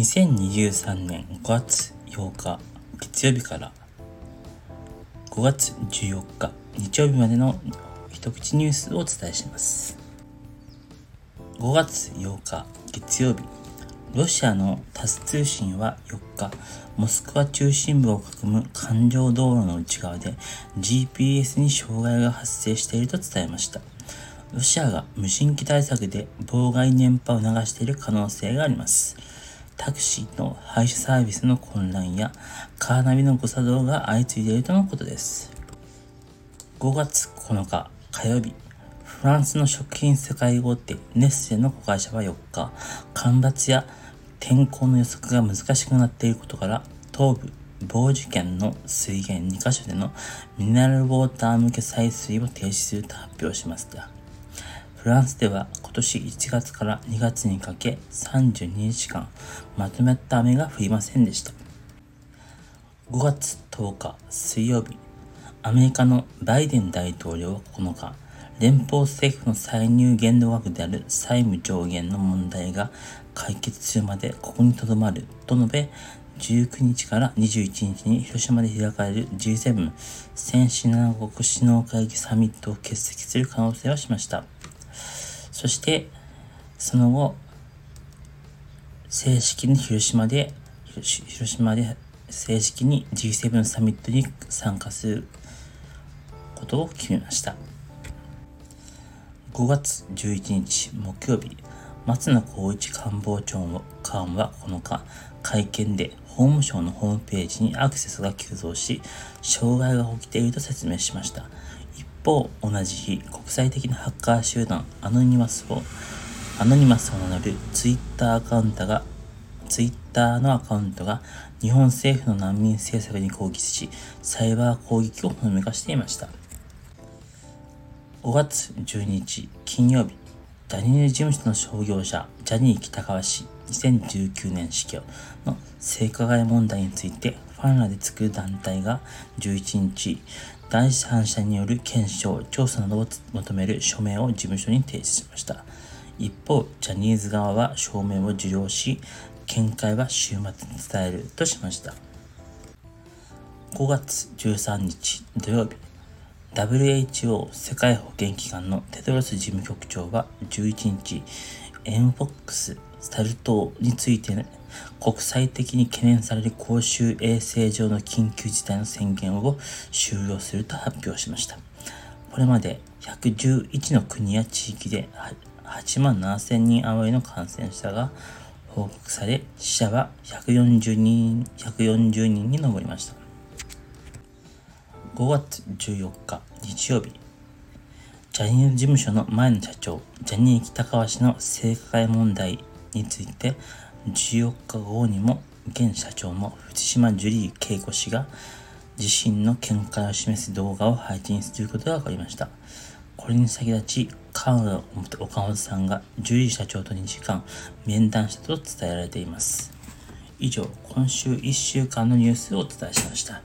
2023年5月8日月曜日から5月14日日曜日までの一口ニュースをお伝えします5月8日月曜日ロシアのタス通信は4日、モスクワ中心部を囲む環状道路の内側で GPS に障害が発生していると伝えました。ロシアが無人機対策で妨害電波を流している可能性があります。タクシーの配車サービスの混乱やカーナビの誤作動が相次いでいるとのことです。5月9日火曜日、フランスの食品世界大手ネッセの子会社は4日、干ばつや天候の予測が難しくなっていることから、東部ボージュ県の水源2カ所でのミネラルウォーター向け採水を停止すると発表しました。フランスでは今年1月から2月にかけ32日間まとまった雨が降りませんでした。5月10日水曜日、アメリカのバイデン大統領は9日、連邦政府の歳入限度額である債務上限の問題が解決するまでここに留まると述べ、19日から21日に広島で開かれる G7 先進7国首脳会議サミットを欠席する可能性をしました。そして、その後、正式に広島で、広島で正式に G7 サミットに参加することを決めました。5月11日木曜日、松野光一官房長官はこの日、会見で法務省のホームページにアクセスが急増し、障害が起きていると説明しました。方、同じ日、国際的なハッカー集団アノニマスを、アノニマスを名乗るツイッターアカウントが、ツイッターのアカウントが日本政府の難民政策に攻撃し、サイバー攻撃をほのめかしていました。5月12日金曜日、ジャニーズ事務所の創業者、ジャニー喜多川氏2019年死去の性加害問題についてファンらで作る団体が11日、第三者による検証、調査などを求める署名を事務所に提出しました。一方、ジャニーズ側は署名を受領し、見解は週末に伝えるとしました。5月13日土曜日、WHO 世界保健機関のテドロス事務局長は11日、エンフォックス、サル痘について、ね、国際的に懸念される公衆衛生上の緊急事態の宣言を終了すると発表しました。これまで111の国や地域で8万7000人余りの感染者が報告され、死者は140人 ,140 人に上りました。5月14日日曜日、ジャニーズ事務所の前の社長、ジャニー喜多川氏の性加害問題について、14日後にも現社長も藤島ジュリー恵子氏が自身の見解を示す動画を配信することが分かりました。これに先立ち、川野岡本さんがジュリー社長と2時間面談したと伝えられています。以上、今週1週間のニュースをお伝えしました。